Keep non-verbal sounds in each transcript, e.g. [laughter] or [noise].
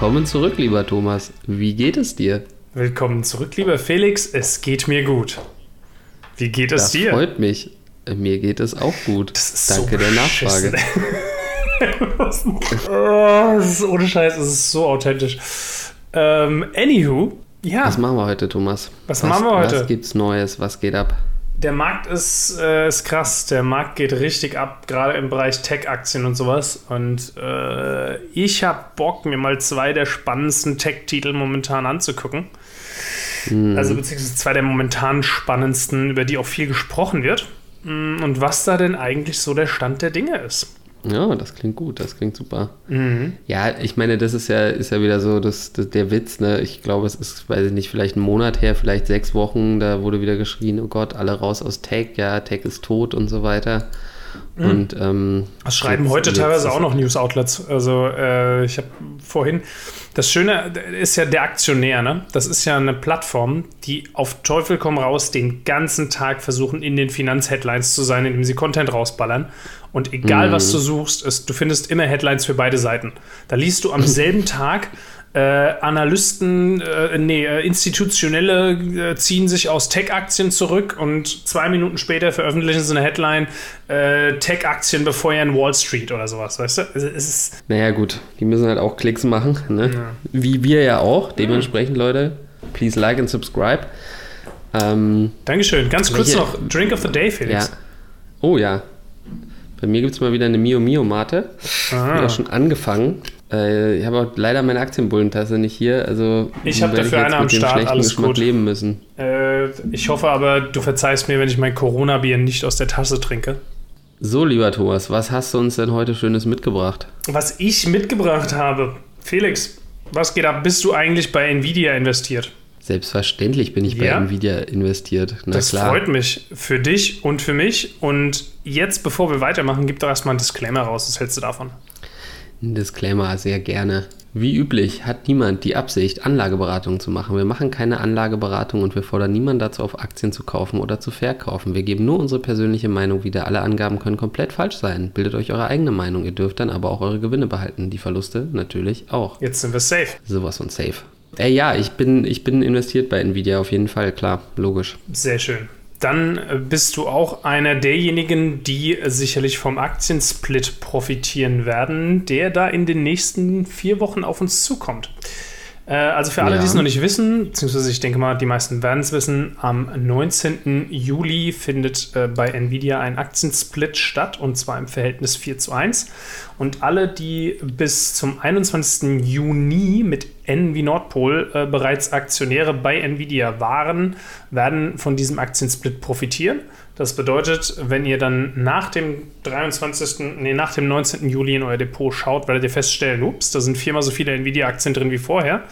Willkommen zurück, lieber Thomas. Wie geht es dir? Willkommen zurück, lieber Felix. Es geht mir gut. Wie geht es das dir? Freut mich. Mir geht es auch gut. Danke so der Nachfrage. [laughs] oh, das ist ohne Scheiß, es ist so authentisch. Ähm, anywho, ja. Was machen wir heute, Thomas? Was, was machen wir heute? Was gibt's Neues? Was geht ab? Der Markt ist, äh, ist krass. Der Markt geht richtig ab, gerade im Bereich Tech-Aktien und sowas. Und äh, ich habe Bock, mir mal zwei der spannendsten Tech-Titel momentan anzugucken. Mhm. Also beziehungsweise zwei der momentan spannendsten, über die auch viel gesprochen wird. Mm, und was da denn eigentlich so der Stand der Dinge ist. Ja, das klingt gut, das klingt super. Mhm. Ja, ich meine, das ist ja, ist ja wieder so das, das, der Witz, ne? Ich glaube, es ist, weiß ich nicht, vielleicht ein Monat her, vielleicht sechs Wochen, da wurde wieder geschrien, oh Gott, alle raus aus Tech, ja, Tech ist tot und so weiter. Mhm. Und ähm, das schreiben jetzt, heute teilweise auch noch News-Outlets. Also äh, ich habe vorhin, das Schöne ist ja der Aktionär, ne? Das ist ja eine Plattform, die auf Teufel komm raus den ganzen Tag versuchen, in den Finanzheadlines zu sein, indem sie Content rausballern. Und egal, mhm. was du suchst, ist, du findest immer Headlines für beide Seiten. Da liest du am [laughs] selben Tag äh, Analysten, äh, nee, äh, Institutionelle äh, ziehen sich aus Tech-Aktien zurück und zwei Minuten später veröffentlichen sie eine Headline: äh, Tech-Aktien befeuern Wall Street oder sowas, weißt du? Es, es ist naja, gut, die müssen halt auch Klicks machen, ne? Ja. Wie wir ja auch. Dementsprechend, ja. Leute, please like and subscribe. Ähm, Dankeschön. Ganz kurz noch: Drink of the Day, Felix. Ja. Oh ja. Bei mir gibt es mal wieder eine Mio Mio Mate. Ah. Ich habe schon angefangen. Äh, ich habe auch leider meine Aktienbullentasse nicht hier. Also ich habe dafür eine am Start, alles Geschmack gut. leben müssen. Äh, ich hoffe aber, du verzeihst mir, wenn ich mein Corona-Bier nicht aus der Tasse trinke. So, lieber Thomas, was hast du uns denn heute Schönes mitgebracht? Was ich mitgebracht habe? Felix, was geht ab? Bist du eigentlich bei Nvidia investiert? Selbstverständlich bin ich ja? bei Nvidia investiert. Na das klar. freut mich für dich und für mich. Und jetzt, bevor wir weitermachen, gib doch erstmal einen Disclaimer raus. Was hältst du davon? Ein Disclaimer sehr gerne. Wie üblich hat niemand die Absicht, Anlageberatungen zu machen. Wir machen keine Anlageberatung und wir fordern niemanden dazu auf, Aktien zu kaufen oder zu verkaufen. Wir geben nur unsere persönliche Meinung wieder. Alle Angaben können komplett falsch sein. Bildet euch eure eigene Meinung. Ihr dürft dann aber auch eure Gewinne behalten. Die Verluste natürlich auch. Jetzt sind wir safe. Sowas von safe. Äh, ja, ich bin, ich bin investiert bei Nvidia auf jeden Fall, klar, logisch. Sehr schön dann äh, bist du auch einer derjenigen, die sicherlich vom Aktiensplit profitieren werden, der da in den nächsten vier Wochen auf uns zukommt. Äh, also für alle, ja. die es noch nicht wissen, beziehungsweise ich denke mal, die meisten werden es wissen, am 19. Juli findet äh, bei Nvidia ein Aktiensplit statt und zwar im Verhältnis 4 zu 1. Und alle, die bis zum 21. Juni mit N wie Nordpol äh, bereits Aktionäre bei Nvidia waren, werden von diesem Aktiensplit profitieren. Das bedeutet, wenn ihr dann nach dem 23., nee, nach dem 19. Juli in euer Depot schaut, werdet ihr feststellen, ups, da sind viermal so viele Nvidia-Aktien drin wie vorher.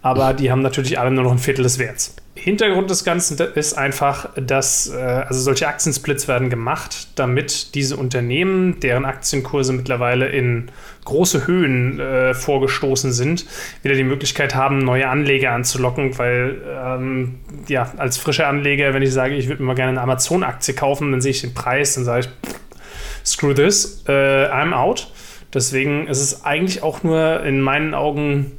Aber die haben natürlich alle nur noch ein Viertel des Werts. Hintergrund des Ganzen ist einfach, dass äh, also solche Aktiensplits werden gemacht, damit diese Unternehmen, deren Aktienkurse mittlerweile in große Höhen äh, vorgestoßen sind, wieder die Möglichkeit haben, neue Anleger anzulocken, weil ähm, ja, als frischer Anleger, wenn ich sage, ich würde mir mal gerne eine Amazon-Aktie kaufen, dann sehe ich den Preis, dann sage ich, screw this, äh, I'm out. Deswegen ist es eigentlich auch nur in meinen Augen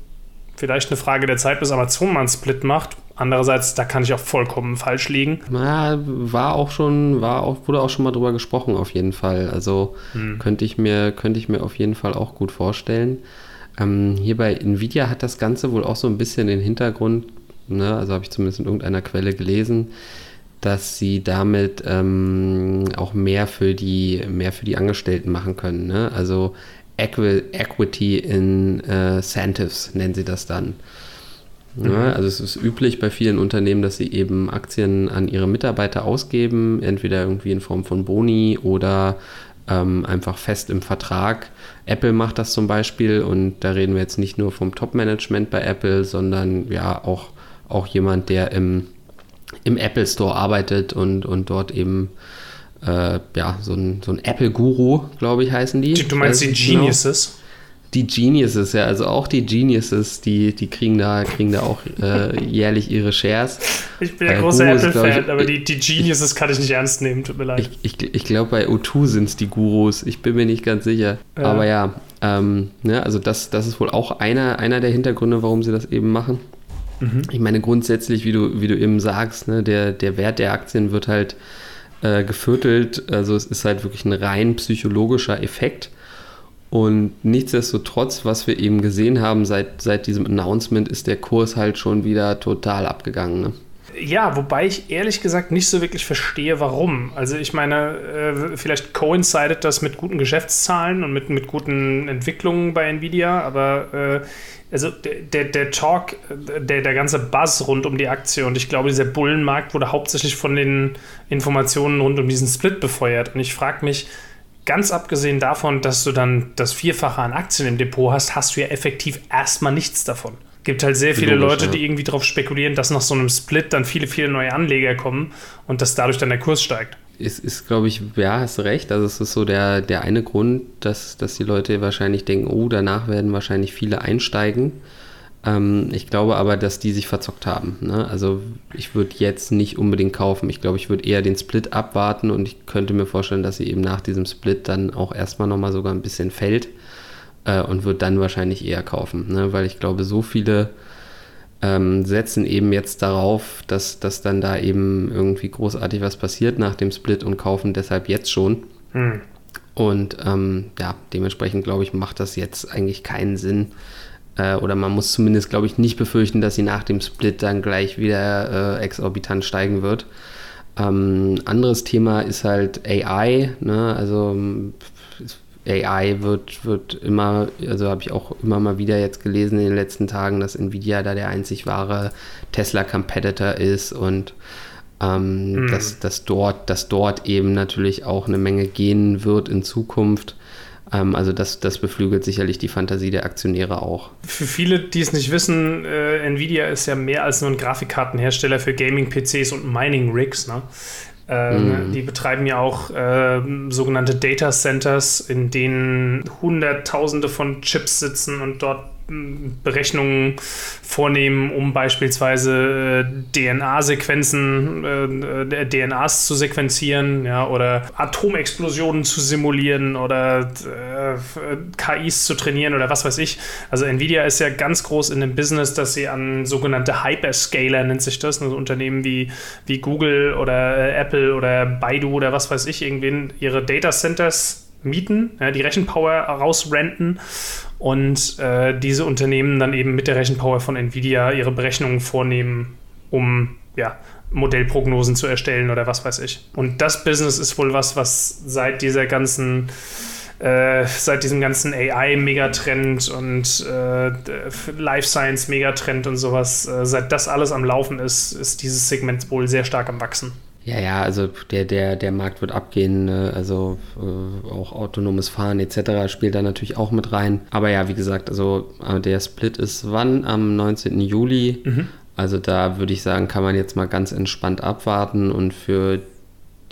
vielleicht eine Frage der Zeit, bis Amazon mal einen Split macht. Andererseits, da kann ich auch vollkommen falsch liegen. Na, war auch schon, war auch, wurde auch schon mal drüber gesprochen, auf jeden Fall. Also hm. könnte ich mir, könnte ich mir auf jeden Fall auch gut vorstellen. Ähm, hier bei Nvidia hat das Ganze wohl auch so ein bisschen den Hintergrund, ne, also habe ich zumindest in irgendeiner Quelle gelesen, dass sie damit ähm, auch mehr für die, mehr für die Angestellten machen können. Ne? Also Equi Equity Incentives nennen sie das dann. Ja, mhm. also es ist üblich bei vielen Unternehmen, dass sie eben Aktien an ihre Mitarbeiter ausgeben, entweder irgendwie in Form von Boni oder ähm, einfach fest im Vertrag. Apple macht das zum Beispiel und da reden wir jetzt nicht nur vom Top-Management bei Apple, sondern ja auch, auch jemand, der im, im Apple Store arbeitet und, und dort eben äh, ja, so ein, so ein Apple-Guru, glaube ich, heißen die. Du meinst die genau. Geniuses? Genau. Die Geniuses, ja, also auch die Geniuses, die, die kriegen da, kriegen da auch äh, [laughs] jährlich ihre Shares. Ich bin ja großer Apple-Fan, aber die, die Geniuses kann ich nicht ernst nehmen, tut mir leid. Ich, ich, ich glaube, bei O2 sind es die Gurus, ich bin mir nicht ganz sicher. Ja. Aber ja, Ähm, ne, also das, das ist wohl auch einer, einer der Hintergründe, warum sie das eben machen. Mhm. Ich meine, grundsätzlich, wie du, wie du eben sagst, ne, der, der Wert der Aktien wird halt äh, geviertelt. Also es ist halt wirklich ein rein psychologischer Effekt. Und nichtsdestotrotz, was wir eben gesehen haben seit, seit diesem Announcement, ist der Kurs halt schon wieder total abgegangen. Ne? Ja, wobei ich ehrlich gesagt nicht so wirklich verstehe, warum. Also ich meine, äh, vielleicht coincidet das mit guten Geschäftszahlen und mit, mit guten Entwicklungen bei Nvidia, aber äh, also der, der Talk, der, der ganze Buzz rund um die Aktie und ich glaube, dieser Bullenmarkt wurde hauptsächlich von den Informationen rund um diesen Split befeuert. Und ich frage mich, ganz abgesehen davon, dass du dann das Vierfache an Aktien im Depot hast, hast du ja effektiv erstmal nichts davon. Es gibt halt sehr viele Logisch, Leute, ja. die irgendwie darauf spekulieren, dass nach so einem Split dann viele, viele neue Anleger kommen und dass dadurch dann der Kurs steigt. Es ist, glaube ich, ja, hast recht. Also es ist so der, der eine Grund, dass, dass die Leute wahrscheinlich denken, oh, danach werden wahrscheinlich viele einsteigen. Ähm, ich glaube aber, dass die sich verzockt haben. Ne? Also ich würde jetzt nicht unbedingt kaufen. Ich glaube, ich würde eher den Split abwarten und ich könnte mir vorstellen, dass sie eben nach diesem Split dann auch erstmal nochmal sogar ein bisschen fällt äh, und würde dann wahrscheinlich eher kaufen. Ne? Weil ich glaube, so viele ähm, setzen eben jetzt darauf, dass, dass dann da eben irgendwie großartig was passiert nach dem Split und kaufen deshalb jetzt schon. Hm. Und ähm, ja, dementsprechend glaube ich, macht das jetzt eigentlich keinen Sinn, äh, oder man muss zumindest, glaube ich, nicht befürchten, dass sie nach dem Split dann gleich wieder äh, exorbitant steigen wird. Ähm, anderes Thema ist halt AI. Ne? Also AI wird, wird immer, also habe ich auch immer mal wieder jetzt gelesen in den letzten Tagen, dass Nvidia da der einzig wahre Tesla-Competitor ist und ähm, mm. dass, dass, dort, dass dort eben natürlich auch eine Menge gehen wird in Zukunft. Ähm, also das, das beflügelt sicherlich die Fantasie der Aktionäre auch. Für viele, die es nicht wissen, äh, Nvidia ist ja mehr als nur ein Grafikkartenhersteller für Gaming-PCs und Mining-Rigs. Ne? Ähm, mm. Die betreiben ja auch äh, sogenannte Data Centers, in denen Hunderttausende von Chips sitzen und dort Berechnungen vornehmen, um beispielsweise äh, DNA-Sequenzen, äh, DNAs zu sequenzieren, ja, oder Atomexplosionen zu simulieren oder äh, KIs zu trainieren oder was weiß ich. Also Nvidia ist ja ganz groß in dem Business, dass sie an sogenannte Hyperscaler nennt sich das, also Unternehmen wie, wie Google oder äh, Apple oder Baidu oder was weiß ich, irgendwie ihre Data Centers mieten, ja, die Rechenpower rausrenten und äh, diese Unternehmen dann eben mit der Rechenpower von Nvidia ihre Berechnungen vornehmen, um ja, Modellprognosen zu erstellen oder was weiß ich. Und das Business ist wohl was, was seit dieser ganzen äh, seit diesem ganzen AI-Megatrend und äh, Life Science-Megatrend und sowas, äh, seit das alles am Laufen ist, ist dieses Segment wohl sehr stark am Wachsen. Ja, ja, also der, der, der Markt wird abgehen, ne? also äh, auch autonomes Fahren etc. spielt da natürlich auch mit rein. Aber ja, wie gesagt, also äh, der Split ist wann? Am 19. Juli. Mhm. Also da würde ich sagen, kann man jetzt mal ganz entspannt abwarten und für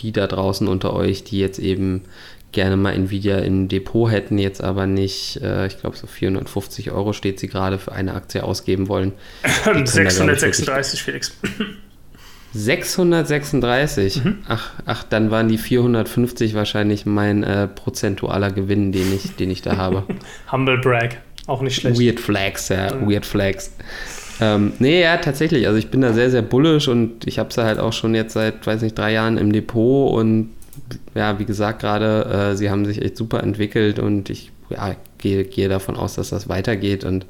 die da draußen unter euch, die jetzt eben gerne mal Nvidia im Depot hätten, jetzt aber nicht, äh, ich glaube so 450 Euro steht sie gerade für eine Aktie ausgeben wollen. [laughs] 636, Felix. 636. Mhm. Ach, ach, dann waren die 450 wahrscheinlich mein äh, prozentualer Gewinn, den ich, den ich da habe. [laughs] Humble Brag, auch nicht schlecht. Weird Flags, ja, mhm. Weird Flags. Ähm, nee, ja, tatsächlich. Also ich bin da sehr, sehr bullisch und ich habe sie halt auch schon jetzt seit, weiß nicht, drei Jahren im Depot und ja, wie gesagt gerade, äh, sie haben sich echt super entwickelt und ich ja, gehe, gehe davon aus, dass das weitergeht und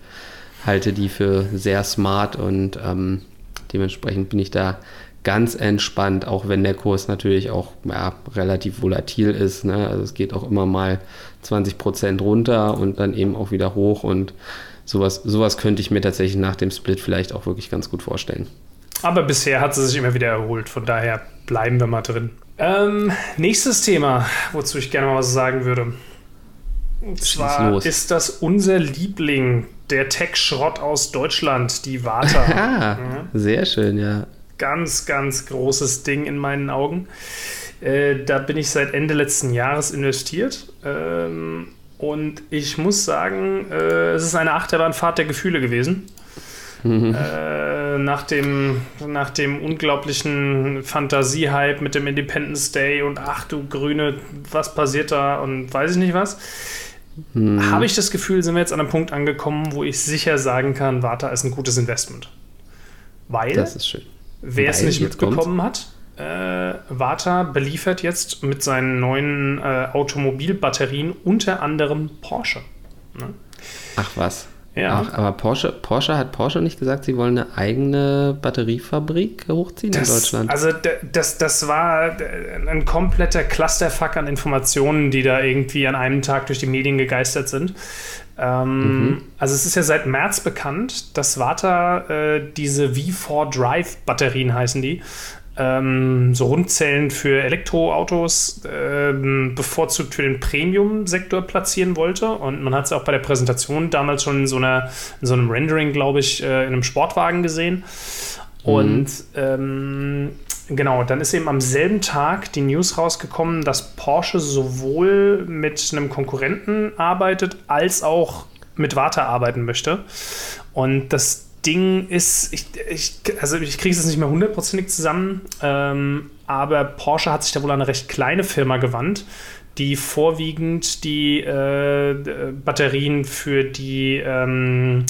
halte die für sehr smart und ähm, dementsprechend bin ich da ganz entspannt, auch wenn der Kurs natürlich auch ja, relativ volatil ist. Ne? Also es geht auch immer mal 20 Prozent runter und dann eben auch wieder hoch und sowas, sowas könnte ich mir tatsächlich nach dem Split vielleicht auch wirklich ganz gut vorstellen. Aber bisher hat sie sich immer wieder erholt, von daher bleiben wir mal drin. Ähm, nächstes Thema, wozu ich gerne mal was sagen würde. Und zwar ist das unser Liebling, der Tech-Schrott aus Deutschland, die Warta. [laughs] ja, sehr schön, ja ganz, ganz großes Ding in meinen Augen. Äh, da bin ich seit Ende letzten Jahres investiert. Ähm, und ich muss sagen, äh, es ist eine Achterbahnfahrt der Gefühle gewesen. Mhm. Äh, nach, dem, nach dem unglaublichen Fantasie-Hype mit dem Independence Day und ach du Grüne, was passiert da und weiß ich nicht was hm. habe ich das Gefühl, sind wir jetzt an einem Punkt angekommen, wo ich sicher sagen kann, Warta ist ein gutes Investment. Weil, das ist schön. Wer es nicht mitbekommen hat, äh, Warta beliefert jetzt mit seinen neuen äh, Automobilbatterien unter anderem Porsche. Ne? Ach was. Ja. Ach, aber Porsche, Porsche hat Porsche nicht gesagt, sie wollen eine eigene Batteriefabrik hochziehen das, in Deutschland. Also das, das war ein kompletter Clusterfuck an Informationen, die da irgendwie an einem Tag durch die Medien gegeistert sind. Ähm, mhm. Also es ist ja seit März bekannt, dass Warta äh, diese V4 Drive Batterien heißen die, ähm, so Rundzellen für Elektroautos ähm, bevorzugt für den Premium-Sektor platzieren wollte. Und man hat es auch bei der Präsentation damals schon in so, einer, in so einem Rendering, glaube ich, äh, in einem Sportwagen gesehen. Und mhm. ähm, genau, dann ist eben am selben Tag die News rausgekommen, dass Porsche sowohl mit einem Konkurrenten arbeitet, als auch mit Warta arbeiten möchte. Und das Ding ist, ich, ich, also ich kriege es nicht mehr hundertprozentig zusammen, ähm, aber Porsche hat sich da wohl an eine recht kleine Firma gewandt, die vorwiegend die äh, Batterien für die ähm,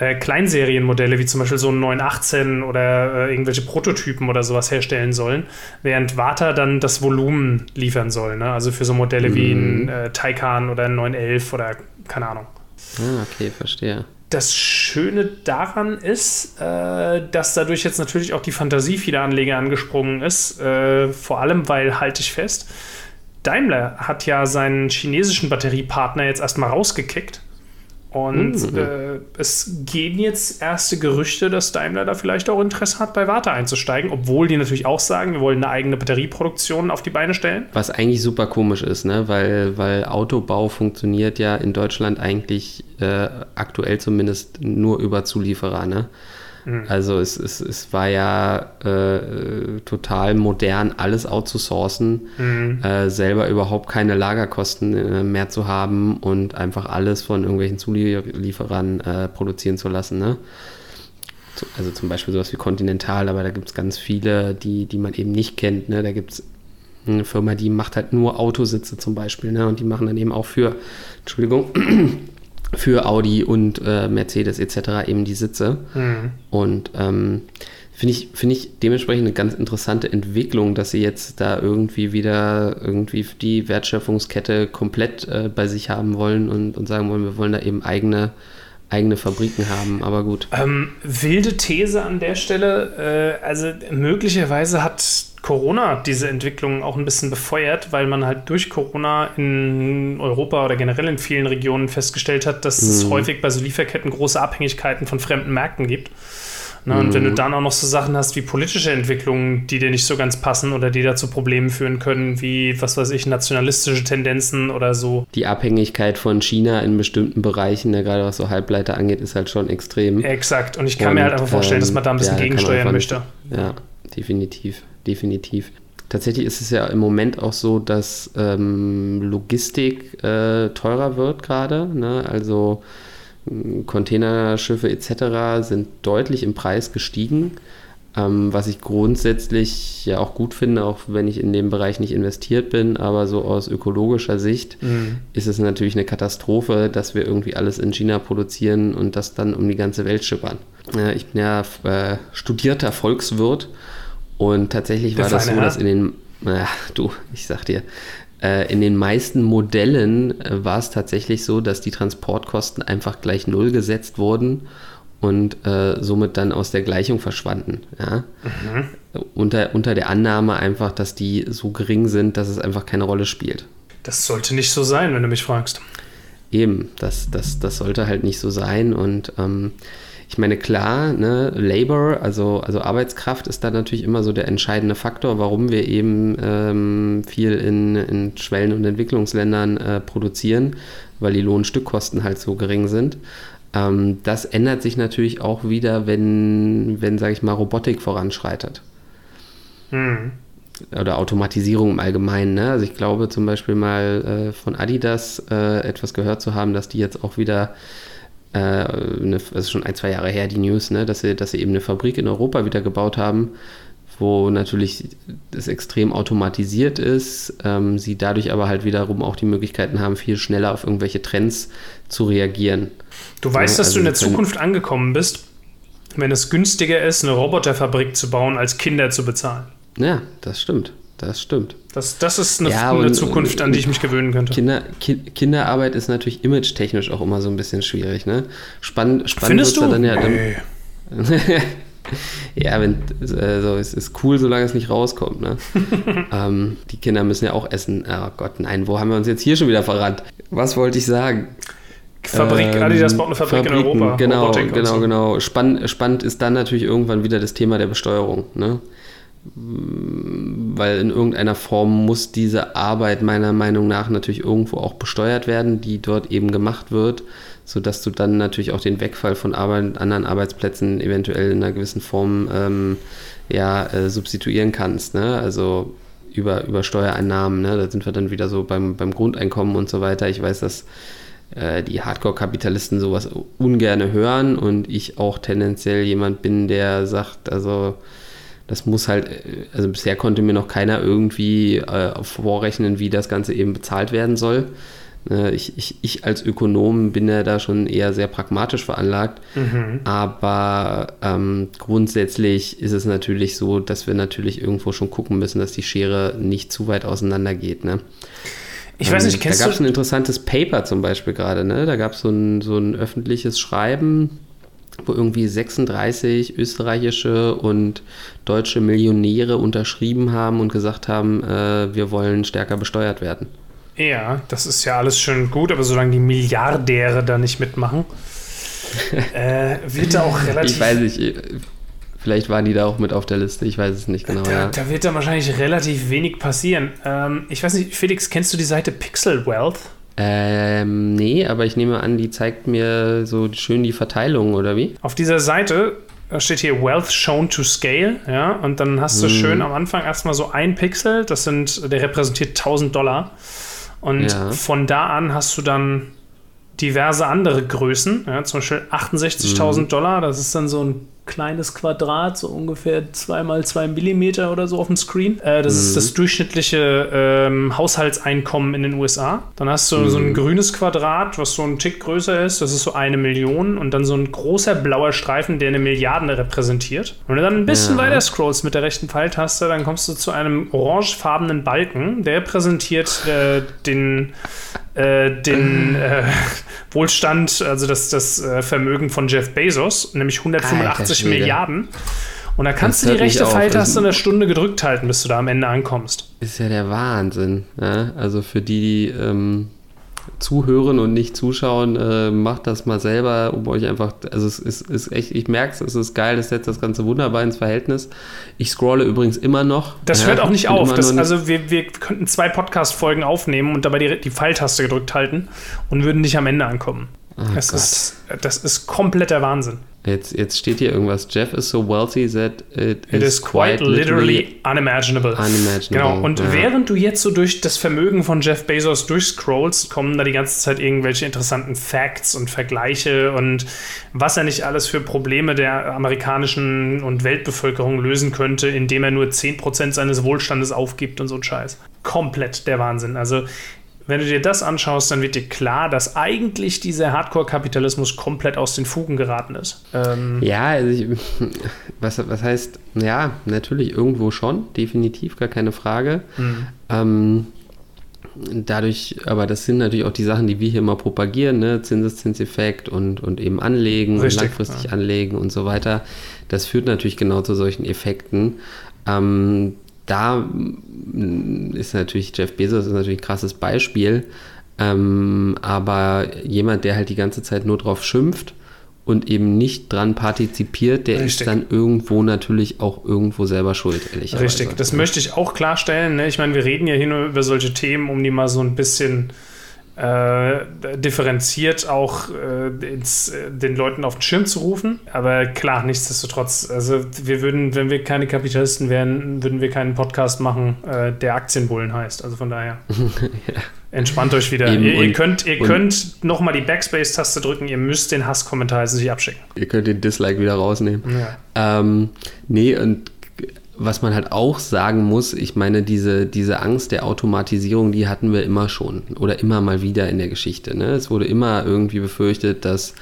äh, Kleinserienmodelle, wie zum Beispiel so ein 918 oder äh, irgendwelche Prototypen oder sowas herstellen sollen, während Warta dann das Volumen liefern soll. Ne? Also für so Modelle mhm. wie ein äh, Taycan oder ein 911 oder keine Ahnung. Ah, okay, verstehe das Schöne daran ist, äh, dass dadurch jetzt natürlich auch die Fantasie vieler Anleger angesprungen ist. Äh, vor allem, weil, halte ich fest, Daimler hat ja seinen chinesischen Batteriepartner jetzt erstmal rausgekickt und mhm. äh, es gehen jetzt erste Gerüchte, dass Daimler da vielleicht auch Interesse hat, bei Warte einzusteigen, obwohl die natürlich auch sagen, wir wollen eine eigene Batterieproduktion auf die Beine stellen. Was eigentlich super komisch ist, ne? weil, weil Autobau funktioniert ja in Deutschland eigentlich äh, aktuell zumindest nur über Zulieferer. Ne? Mhm. Also es, es, es war ja äh, total modern, alles outzusourcen, mhm. äh, selber überhaupt keine Lagerkosten äh, mehr zu haben und einfach alles von irgendwelchen Zulieferern äh, produzieren zu lassen. Ne? Also zum Beispiel sowas wie Continental, aber da gibt es ganz viele, die, die man eben nicht kennt. Ne? Da gibt es eine Firma, die macht halt nur Autositze zum Beispiel, ne? Und die machen dann eben auch für, Entschuldigung, für Audi und äh, Mercedes etc. eben die Sitze. Mhm. Und ähm, finde ich, find ich dementsprechend eine ganz interessante Entwicklung, dass sie jetzt da irgendwie wieder irgendwie die Wertschöpfungskette komplett äh, bei sich haben wollen und, und sagen wollen, wir wollen da eben eigene eigene Fabriken haben, aber gut. Ähm, wilde These an der Stelle. Äh, also möglicherweise hat Corona diese Entwicklung auch ein bisschen befeuert, weil man halt durch Corona in Europa oder generell in vielen Regionen festgestellt hat, dass mhm. es häufig bei so Lieferketten große Abhängigkeiten von fremden Märkten gibt. Ne, und wenn du mhm. dann auch noch so Sachen hast wie politische Entwicklungen, die dir nicht so ganz passen oder die da zu Problemen führen können, wie, was weiß ich, nationalistische Tendenzen oder so. Die Abhängigkeit von China in bestimmten Bereichen, ne, gerade was so Halbleiter angeht, ist halt schon extrem. Exakt. Und ich kann und, mir halt einfach vorstellen, ähm, dass man da ein bisschen ja, gegensteuern möchte. Ja, definitiv. Definitiv. Tatsächlich ist es ja im Moment auch so, dass ähm, Logistik äh, teurer wird gerade. Ne? Also Containerschiffe etc. sind deutlich im Preis gestiegen, ähm, was ich grundsätzlich ja auch gut finde, auch wenn ich in dem Bereich nicht investiert bin. Aber so aus ökologischer Sicht mhm. ist es natürlich eine Katastrophe, dass wir irgendwie alles in China produzieren und das dann um die ganze Welt schippern. Äh, ich bin ja äh, studierter Volkswirt und tatsächlich war das so, dass in den, na, du, ich sag dir, in den meisten Modellen äh, war es tatsächlich so, dass die Transportkosten einfach gleich null gesetzt wurden und äh, somit dann aus der Gleichung verschwanden. Ja? Mhm. Unter, unter der Annahme einfach, dass die so gering sind, dass es einfach keine Rolle spielt. Das sollte nicht so sein, wenn du mich fragst. Eben, das, das, das sollte halt nicht so sein und ähm, ich meine, klar, ne, Labor, also, also Arbeitskraft ist da natürlich immer so der entscheidende Faktor, warum wir eben ähm, viel in, in Schwellen- und Entwicklungsländern äh, produzieren, weil die Lohnstückkosten halt so gering sind. Ähm, das ändert sich natürlich auch wieder, wenn, wenn sage ich mal, Robotik voranschreitet. Hm oder Automatisierung im Allgemeinen. Ne? Also ich glaube zum Beispiel mal äh, von Adidas äh, etwas gehört zu haben, dass die jetzt auch wieder eine, das ist schon ein, zwei Jahre her, die News, ne, dass sie, dass sie eben eine Fabrik in Europa wieder gebaut haben, wo natürlich das extrem automatisiert ist, ähm, sie dadurch aber halt wiederum auch die Möglichkeiten haben, viel schneller auf irgendwelche Trends zu reagieren. Du weißt, ja, dass also du in der Zukunft angekommen bist, wenn es günstiger ist, eine Roboterfabrik zu bauen, als Kinder zu bezahlen. Ja, das stimmt. Das stimmt. Das, das ist eine, ja, eine Zukunft, an die ich mich gewöhnen könnte. Kinder, ki Kinderarbeit ist natürlich image-technisch auch immer so ein bisschen schwierig. Ne? Spann, spannend Findest du? Dann ja, dann, [laughs] ja, wenn, also, es ist cool, solange es nicht rauskommt. Ne? [laughs] ähm, die Kinder müssen ja auch essen. Oh Gott, nein, wo haben wir uns jetzt hier schon wieder verrannt? Was wollte ich sagen? Fabrik, ähm, Adidas baut eine Fabrik Fabriken, in Europa. Genau, genau, so. genau. Spann, spannend ist dann natürlich irgendwann wieder das Thema der Besteuerung. Ne? Weil in irgendeiner Form muss diese Arbeit meiner Meinung nach natürlich irgendwo auch besteuert werden, die dort eben gemacht wird sodass du dann natürlich auch den Wegfall von Arbeit, anderen Arbeitsplätzen eventuell in einer gewissen Form ähm, ja, äh, substituieren kannst. Ne? Also über, über Steuereinnahmen, ne? da sind wir dann wieder so beim, beim Grundeinkommen und so weiter. Ich weiß, dass äh, die Hardcore-Kapitalisten sowas ungerne hören und ich auch tendenziell jemand bin, der sagt, also das muss halt, äh, also bisher konnte mir noch keiner irgendwie äh, vorrechnen, wie das Ganze eben bezahlt werden soll. Ne, ich, ich, ich als Ökonom bin ja da schon eher sehr pragmatisch veranlagt, mhm. aber ähm, grundsätzlich ist es natürlich so, dass wir natürlich irgendwo schon gucken müssen, dass die Schere nicht zu weit auseinander geht. Ne? Ich weiß nicht, ähm, kennst du... Da gab es ein interessantes Paper zum Beispiel gerade, ne? da gab es so ein, so ein öffentliches Schreiben, wo irgendwie 36 österreichische und deutsche Millionäre unterschrieben haben und gesagt haben, äh, wir wollen stärker besteuert werden. Ja, das ist ja alles schön gut, aber solange die Milliardäre da nicht mitmachen, [laughs] äh, wird da auch relativ. Ich weiß nicht, vielleicht waren die da auch mit auf der Liste, ich weiß es nicht genau. Da, ja. da wird da wahrscheinlich relativ wenig passieren. Ähm, ich weiß nicht, Felix, kennst du die Seite Pixel Wealth? Ähm, nee, aber ich nehme an, die zeigt mir so schön die Verteilung, oder wie? Auf dieser Seite steht hier Wealth shown to scale, ja, und dann hast du hm. schön am Anfang erstmal so ein Pixel, das sind, der repräsentiert 1000 Dollar. Und ja. von da an hast du dann diverse andere Größen, ja, zum Beispiel 68.000 mhm. Dollar, das ist dann so ein kleines Quadrat, so ungefähr 2 mal 2 Millimeter oder so auf dem Screen. Äh, das mhm. ist das durchschnittliche ähm, Haushaltseinkommen in den USA. Dann hast du mhm. so ein mhm. grünes Quadrat, was so ein Tick größer ist, das ist so eine Million und dann so ein großer blauer Streifen, der eine Milliarde repräsentiert. Und wenn du dann ein bisschen ja. weiter scrollst mit der rechten Pfeiltaste, dann kommst du zu einem orangefarbenen Balken, der repräsentiert äh, den äh, den äh, [laughs] Wohlstand, also das, das äh, Vermögen von Jeff Bezos, nämlich 185 Milliarden. Und da kannst das du die rechte Pfeiltaste eine Stunde gedrückt halten, bis du da am Ende ankommst. Ist ja der Wahnsinn. Ja? Also für die, die ähm, zuhören und nicht zuschauen, äh, macht das mal selber, um euch einfach, also es ist, ist echt, ich merke es, es ist geil, es setzt das Ganze wunderbar ins Verhältnis. Ich scrolle übrigens immer noch. Das ja, hört auch nicht auf. Das, also wir, wir könnten zwei Podcast-Folgen aufnehmen und dabei die, die Pfeiltaste gedrückt halten und würden nicht am Ende ankommen. Oh das, ist, das ist kompletter Wahnsinn. Jetzt, jetzt steht hier irgendwas. Jeff is so wealthy that it, it is, is quite, literally, unimaginable. unimaginable. Genau. Und ja. während du jetzt so durch das Vermögen von Jeff Bezos durchscrollst, kommen da die ganze Zeit irgendwelche interessanten Facts und Vergleiche und was er nicht alles für Probleme der amerikanischen und Weltbevölkerung lösen könnte, indem er nur 10% seines Wohlstandes aufgibt und so ein Scheiß. Komplett der Wahnsinn. Also wenn du dir das anschaust, dann wird dir klar, dass eigentlich dieser Hardcore-Kapitalismus komplett aus den Fugen geraten ist. Ähm ja, also ich, was, was heißt, ja, natürlich irgendwo schon, definitiv, gar keine Frage. Mhm. Ähm, dadurch, aber das sind natürlich auch die Sachen, die wir hier immer propagieren, ne? Zinseszinseffekt und, und eben anlegen Richtig, und langfristig ja. anlegen und so weiter. Das führt natürlich genau zu solchen Effekten. Ähm, da ist natürlich Jeff Bezos ist natürlich ein krasses Beispiel, ähm, aber jemand, der halt die ganze Zeit nur drauf schimpft und eben nicht dran partizipiert, der Richtig. ist dann irgendwo natürlich auch irgendwo selber schuld, ehrlich Richtig, das möchte ich auch klarstellen. Ne? Ich meine, wir reden ja hier nur über solche Themen, um die mal so ein bisschen äh, differenziert auch äh, ins, äh, den Leuten auf den Schirm zu rufen. Aber klar, nichtsdestotrotz, also wir würden, wenn wir keine Kapitalisten wären, würden wir keinen Podcast machen, äh, der Aktienbullen heißt. Also von daher. [laughs] ja. Entspannt euch wieder. Eben, ihr, ihr, könnt, ihr könnt nochmal die Backspace-Taste drücken, ihr müsst den Hasskommentar sich abschicken. Ihr könnt den Dislike wieder rausnehmen. Ja. Ähm, nee, und was man halt auch sagen muss, ich meine, diese, diese Angst der Automatisierung, die hatten wir immer schon oder immer mal wieder in der Geschichte. Ne? Es wurde immer irgendwie befürchtet, dass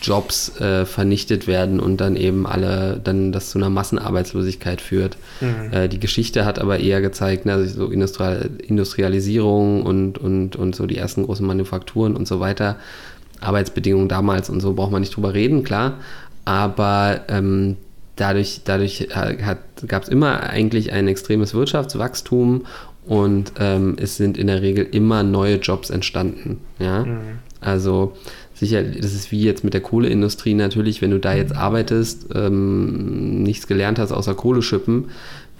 Jobs äh, vernichtet werden und dann eben alle, dann das zu einer Massenarbeitslosigkeit führt. Mhm. Äh, die Geschichte hat aber eher gezeigt, ne, also so Industrial, Industrialisierung und, und, und so die ersten großen Manufakturen und so weiter, Arbeitsbedingungen damals und so braucht man nicht drüber reden, klar. Aber ähm, dadurch, dadurch gab es immer eigentlich ein extremes Wirtschaftswachstum und ähm, es sind in der Regel immer neue Jobs entstanden. Ja? Mhm. Also sicher, das ist wie jetzt mit der Kohleindustrie natürlich, wenn du da jetzt arbeitest, ähm, nichts gelernt hast außer Kohle schippen,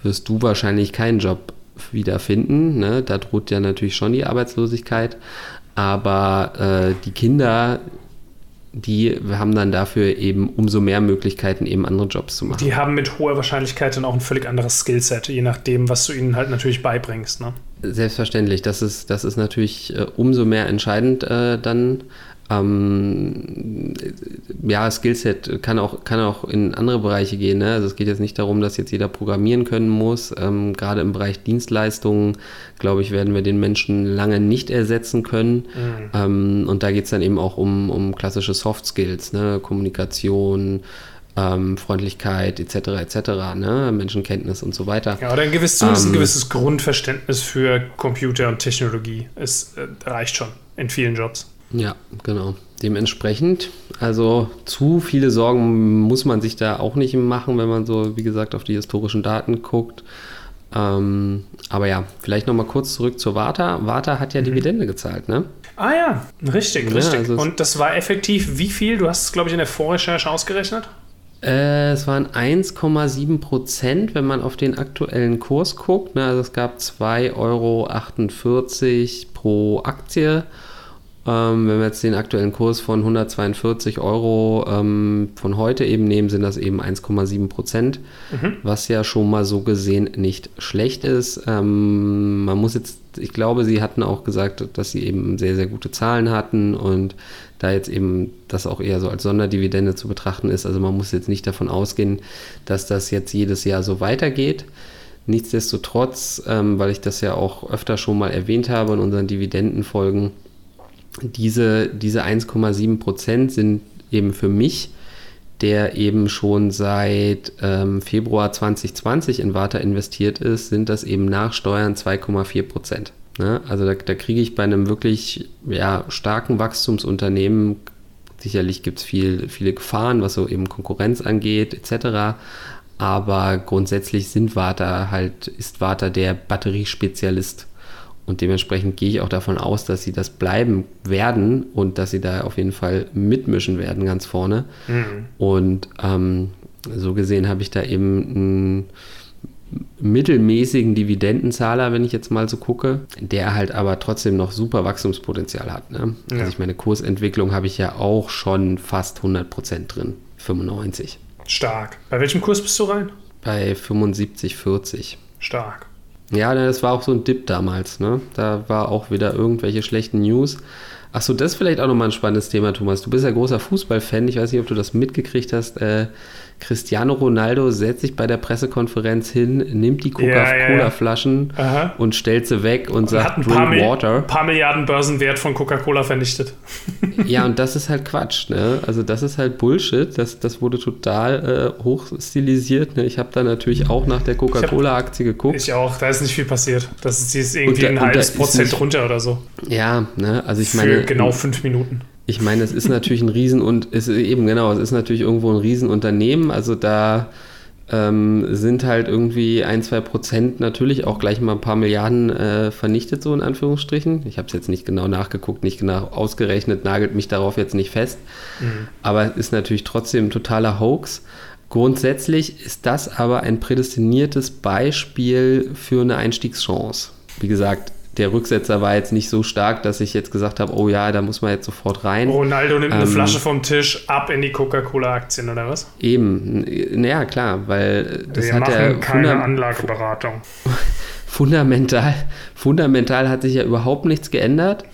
wirst du wahrscheinlich keinen Job wiederfinden. Ne? Da droht ja natürlich schon die Arbeitslosigkeit. Aber äh, die Kinder, die haben dann dafür eben umso mehr Möglichkeiten, eben andere Jobs zu machen. Die haben mit hoher Wahrscheinlichkeit dann auch ein völlig anderes Skillset, je nachdem, was du ihnen halt natürlich beibringst. Ne? Selbstverständlich, das ist, das ist natürlich äh, umso mehr entscheidend äh, dann ähm, ja, Skillset kann auch, kann auch in andere Bereiche gehen. Ne? Also es geht jetzt nicht darum, dass jetzt jeder programmieren können muss. Ähm, gerade im Bereich Dienstleistungen, glaube ich, werden wir den Menschen lange nicht ersetzen können. Mhm. Ähm, und da geht es dann eben auch um, um klassische Soft Skills, ne? Kommunikation, ähm, Freundlichkeit etc. etc. Ne? Menschenkenntnis und so weiter. Ja, oder ein gewisses, zumindest ein ähm, gewisses Grundverständnis für Computer und Technologie. Es äh, reicht schon in vielen Jobs. Ja, genau. Dementsprechend, also zu viele Sorgen muss man sich da auch nicht machen, wenn man so, wie gesagt, auf die historischen Daten guckt. Ähm, aber ja, vielleicht nochmal kurz zurück zur Warta. Warta hat ja mhm. Dividende gezahlt, ne? Ah ja, richtig, ja, richtig. Also Und das war effektiv wie viel? Du hast es, glaube ich, in der Vorrecherche ausgerechnet? Äh, es waren 1,7 Prozent, wenn man auf den aktuellen Kurs guckt. Ne? Also es gab 2,48 Euro pro Aktie. Ähm, wenn wir jetzt den aktuellen Kurs von 142 Euro ähm, von heute eben nehmen, sind das eben 1,7 Prozent, mhm. was ja schon mal so gesehen nicht schlecht ist. Ähm, man muss jetzt, ich glaube, sie hatten auch gesagt, dass sie eben sehr, sehr gute Zahlen hatten und da jetzt eben das auch eher so als Sonderdividende zu betrachten ist. Also man muss jetzt nicht davon ausgehen, dass das jetzt jedes Jahr so weitergeht. Nichtsdestotrotz, ähm, weil ich das ja auch öfter schon mal erwähnt habe in unseren Dividendenfolgen, diese, diese 1,7 Prozent sind eben für mich, der eben schon seit ähm, Februar 2020 in Warta investiert ist, sind das eben nach Steuern 2,4 Prozent. Ne? Also da, da kriege ich bei einem wirklich ja, starken Wachstumsunternehmen, sicherlich gibt es viel, viele Gefahren, was so eben Konkurrenz angeht, etc. Aber grundsätzlich sind Warta halt, ist Warta der Batteriespezialist. Und dementsprechend gehe ich auch davon aus, dass sie das bleiben werden und dass sie da auf jeden Fall mitmischen werden ganz vorne. Mhm. Und ähm, so gesehen habe ich da eben einen mittelmäßigen Dividendenzahler, wenn ich jetzt mal so gucke, der halt aber trotzdem noch super Wachstumspotenzial hat. Ne? Ja. Also ich meine, Kursentwicklung habe ich ja auch schon fast 100% drin, 95. Stark. Bei welchem Kurs bist du rein? Bei 75, 40. Stark. Ja, das war auch so ein Dip damals. Ne? Da war auch wieder irgendwelche schlechten News. Achso, das ist vielleicht auch nochmal ein spannendes Thema, Thomas. Du bist ja großer Fußballfan. Ich weiß nicht, ob du das mitgekriegt hast. Äh, Cristiano Ronaldo setzt sich bei der Pressekonferenz hin, nimmt die Coca-Cola-Flaschen ja, ja. und stellt sie weg und, und sagt, hat ein drink water. Ein paar Milliarden Börsenwert von Coca-Cola vernichtet. [laughs] Ja, und das ist halt Quatsch. Ne? Also das ist halt Bullshit. Das, das wurde total äh, hochstilisiert. Ne? Ich habe da natürlich auch nach der Coca-Cola-Aktie geguckt. Ich auch. Da ist nicht viel passiert. Das ist, ist irgendwie da, ein halbes Prozent runter oder so. Ja, ne? also ich meine... Für genau fünf Minuten. Ich meine, es ist natürlich ein Riesen und es ist eben genau, es ist natürlich irgendwo ein Riesenunternehmen. Also da ähm, sind halt irgendwie ein, zwei Prozent natürlich auch gleich mal ein paar Milliarden äh, vernichtet, so in Anführungsstrichen. Ich habe es jetzt nicht genau nachgeguckt, nicht genau ausgerechnet, nagelt mich darauf jetzt nicht fest. Mhm. Aber es ist natürlich trotzdem ein totaler Hoax. Grundsätzlich ist das aber ein prädestiniertes Beispiel für eine Einstiegschance. Wie gesagt, der Rücksetzer war jetzt nicht so stark, dass ich jetzt gesagt habe, oh ja, da muss man jetzt sofort rein. Ronaldo nimmt ähm, eine Flasche vom Tisch ab in die Coca-Cola-Aktien oder was? Eben, naja, klar, weil das Wir hat machen ja keine Anlageberatung. [laughs] Fundamental, fundamental hat sich ja überhaupt nichts geändert.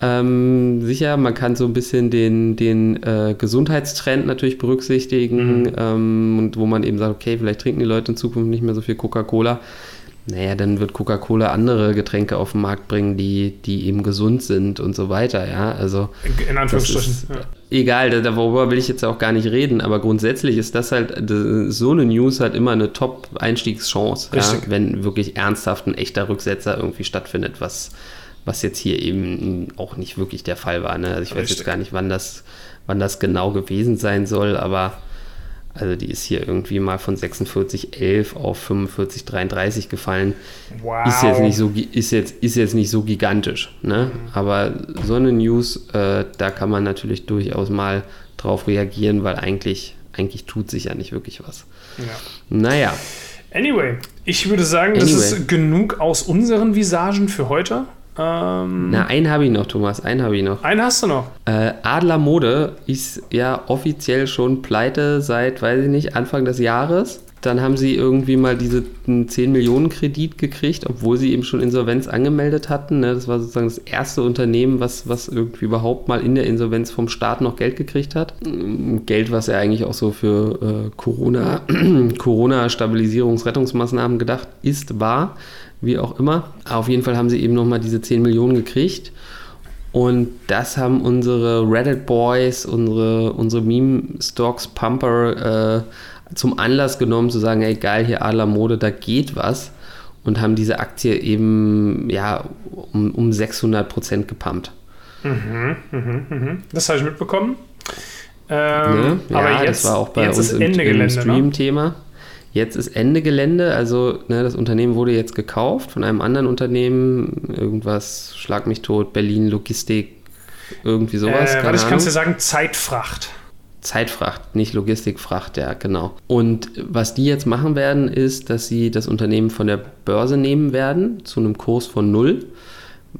Ähm, sicher, man kann so ein bisschen den, den äh, Gesundheitstrend natürlich berücksichtigen mhm. ähm, und wo man eben sagt, okay, vielleicht trinken die Leute in Zukunft nicht mehr so viel Coca-Cola. Naja, dann wird Coca-Cola andere Getränke auf den Markt bringen, die, die eben gesund sind und so weiter, ja. Also in Anführungsstrichen. Ja. Egal, darüber will ich jetzt auch gar nicht reden, aber grundsätzlich ist das halt, so eine News halt immer eine Top-Einstiegschance, ja, wenn wirklich ernsthaft ein echter Rücksetzer irgendwie stattfindet, was was jetzt hier eben auch nicht wirklich der Fall war. Ne? Also ich Richtig. weiß jetzt gar nicht, wann das, wann das genau gewesen sein soll, aber also die ist hier irgendwie mal von 46,11 auf 45,33 gefallen. Wow. Ist jetzt nicht so, ist jetzt, ist jetzt nicht so gigantisch. Ne? Mhm. Aber so eine News, äh, da kann man natürlich durchaus mal drauf reagieren, weil eigentlich, eigentlich tut sich ja nicht wirklich was. Ja. Naja. Anyway, ich würde sagen, anyway. das ist genug aus unseren Visagen für heute. Ähm, Na, einen habe ich noch, Thomas, einen habe ich noch. Einen hast du noch. Äh, Adler Mode ist ja offiziell schon pleite seit, weiß ich nicht, Anfang des Jahres. Dann haben sie irgendwie mal diesen 10 Millionen Kredit gekriegt, obwohl sie eben schon Insolvenz angemeldet hatten. Ne? Das war sozusagen das erste Unternehmen, was, was irgendwie überhaupt mal in der Insolvenz vom Staat noch Geld gekriegt hat. Geld, was ja eigentlich auch so für äh, Corona, [clears throat] Corona-Stabilisierungs-Rettungsmaßnahmen gedacht ist, war wie auch immer. Auf jeden Fall haben sie eben nochmal diese 10 Millionen gekriegt. Und das haben unsere Reddit Boys, unsere, unsere Meme Stocks Pumper äh, zum Anlass genommen, zu sagen, ey geil, hier Adler Mode, da geht was. Und haben diese Aktie eben ja, um, um 600 Prozent gepumpt. Mhm, mhm, mhm. Das habe ich mitbekommen. Ähm, ne? Ja, aber jetzt, das war auch bei uns im, im ne? Stream-Thema. Ne? Jetzt ist Ende Gelände, also ne, das Unternehmen wurde jetzt gekauft von einem anderen Unternehmen, irgendwas, schlag mich tot, Berlin Logistik, irgendwie sowas. Äh, warte, ich kann dir sagen, Zeitfracht. Zeitfracht, nicht Logistikfracht, ja, genau. Und was die jetzt machen werden, ist, dass sie das Unternehmen von der Börse nehmen werden, zu einem Kurs von null,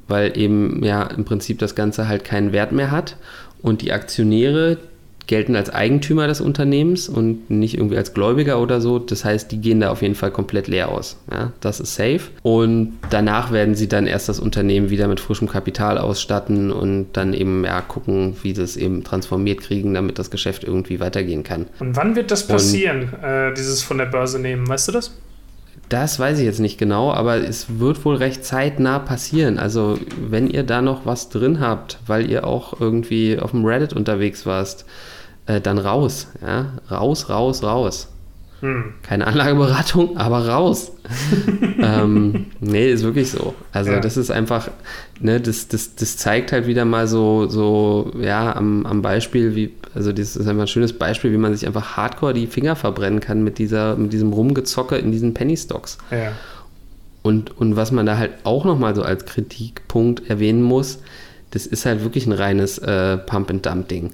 weil eben ja im Prinzip das Ganze halt keinen Wert mehr hat. Und die Aktionäre, gelten als Eigentümer des Unternehmens und nicht irgendwie als Gläubiger oder so. Das heißt, die gehen da auf jeden Fall komplett leer aus. Ja, das ist safe. Und danach werden sie dann erst das Unternehmen wieder mit frischem Kapital ausstatten und dann eben ja, gucken, wie sie es eben transformiert kriegen, damit das Geschäft irgendwie weitergehen kann. Und wann wird das passieren, äh, dieses von der Börse nehmen? Weißt du das? Das weiß ich jetzt nicht genau, aber es wird wohl recht zeitnah passieren. Also wenn ihr da noch was drin habt, weil ihr auch irgendwie auf dem Reddit unterwegs warst, äh, dann raus. Ja? Raus, raus, raus. Hm. Keine Anlageberatung, [laughs] aber raus. [laughs] ähm, nee, ist wirklich so. Also ja. das ist einfach, ne, das, das, das zeigt halt wieder mal so, so ja, am, am Beispiel, wie, also das ist einfach ein schönes Beispiel, wie man sich einfach hardcore die Finger verbrennen kann mit dieser, mit diesem Rumgezocke in diesen Penny Stocks. Ja. Und, und was man da halt auch nochmal so als Kritikpunkt erwähnen muss, das ist halt wirklich ein reines äh, Pump-and-Dump-Ding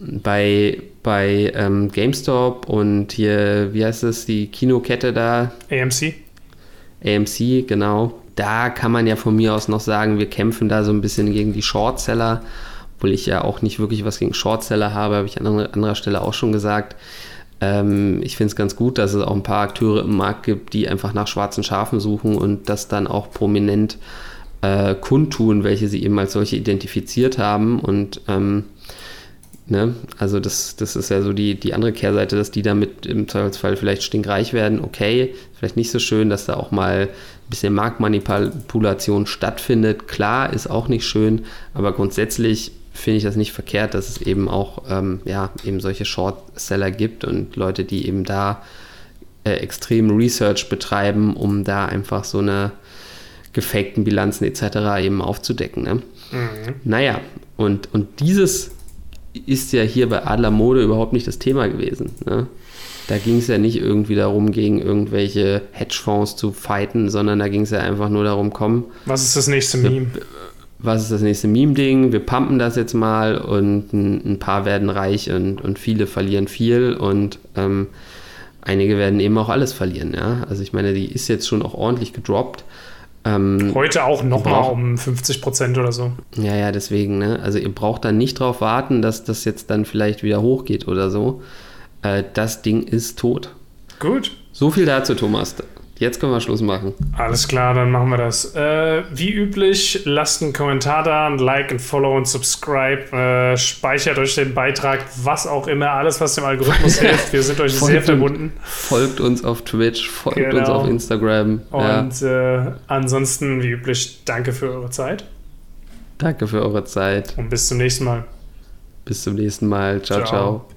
bei, bei ähm, GameStop und hier, wie heißt es, die Kinokette da? AMC. AMC, genau. Da kann man ja von mir aus noch sagen, wir kämpfen da so ein bisschen gegen die Shortseller, obwohl ich ja auch nicht wirklich was gegen Shortseller habe, habe ich an anderer Stelle auch schon gesagt. Ähm, ich finde es ganz gut, dass es auch ein paar Akteure im Markt gibt, die einfach nach schwarzen Schafen suchen und das dann auch prominent äh, kundtun, welche sie eben als solche identifiziert haben und ähm, Ne? Also das, das ist ja so die, die andere Kehrseite, dass die damit im Zweifelsfall vielleicht stinkreich werden. Okay, vielleicht nicht so schön, dass da auch mal ein bisschen Marktmanipulation stattfindet. Klar, ist auch nicht schön, aber grundsätzlich finde ich das nicht verkehrt, dass es eben auch ähm, ja, eben solche Short-Seller gibt und Leute, die eben da äh, extrem Research betreiben, um da einfach so eine gefakten Bilanzen etc. eben aufzudecken. Ne? Mhm. Naja, und, und dieses ist ja hier bei Adler Mode überhaupt nicht das Thema gewesen. Ne? Da ging es ja nicht irgendwie darum, gegen irgendwelche Hedgefonds zu fighten, sondern da ging es ja einfach nur darum, komm. Was ist das nächste Meme? was ist das nächste Meme-Ding? Wir pumpen das jetzt mal und ein, ein, paar werden reich und, und viele verlieren viel und ähm, einige werden eben auch alles verlieren. Ja? Also ich meine, die ist jetzt schon auch ordentlich gedroppt. Ähm, Heute auch nochmal um 50 Prozent oder so. Ja, ja, deswegen. Ne? Also ihr braucht dann nicht darauf warten, dass das jetzt dann vielleicht wieder hochgeht oder so. Äh, das Ding ist tot. Gut. So viel dazu, Thomas. Jetzt können wir Schluss machen. Alles klar, dann machen wir das. Äh, wie üblich, lasst einen Kommentar da, ein Like, ein Follow und Subscribe. Äh, speichert euch den Beitrag, was auch immer, alles, was dem Algorithmus [laughs] hilft. Wir sind euch sehr verbunden. Folgt uns auf Twitch, folgt genau. uns auf Instagram. Und ja. äh, ansonsten, wie üblich, danke für eure Zeit. Danke für eure Zeit. Und bis zum nächsten Mal. Bis zum nächsten Mal. ciao. ciao. ciao.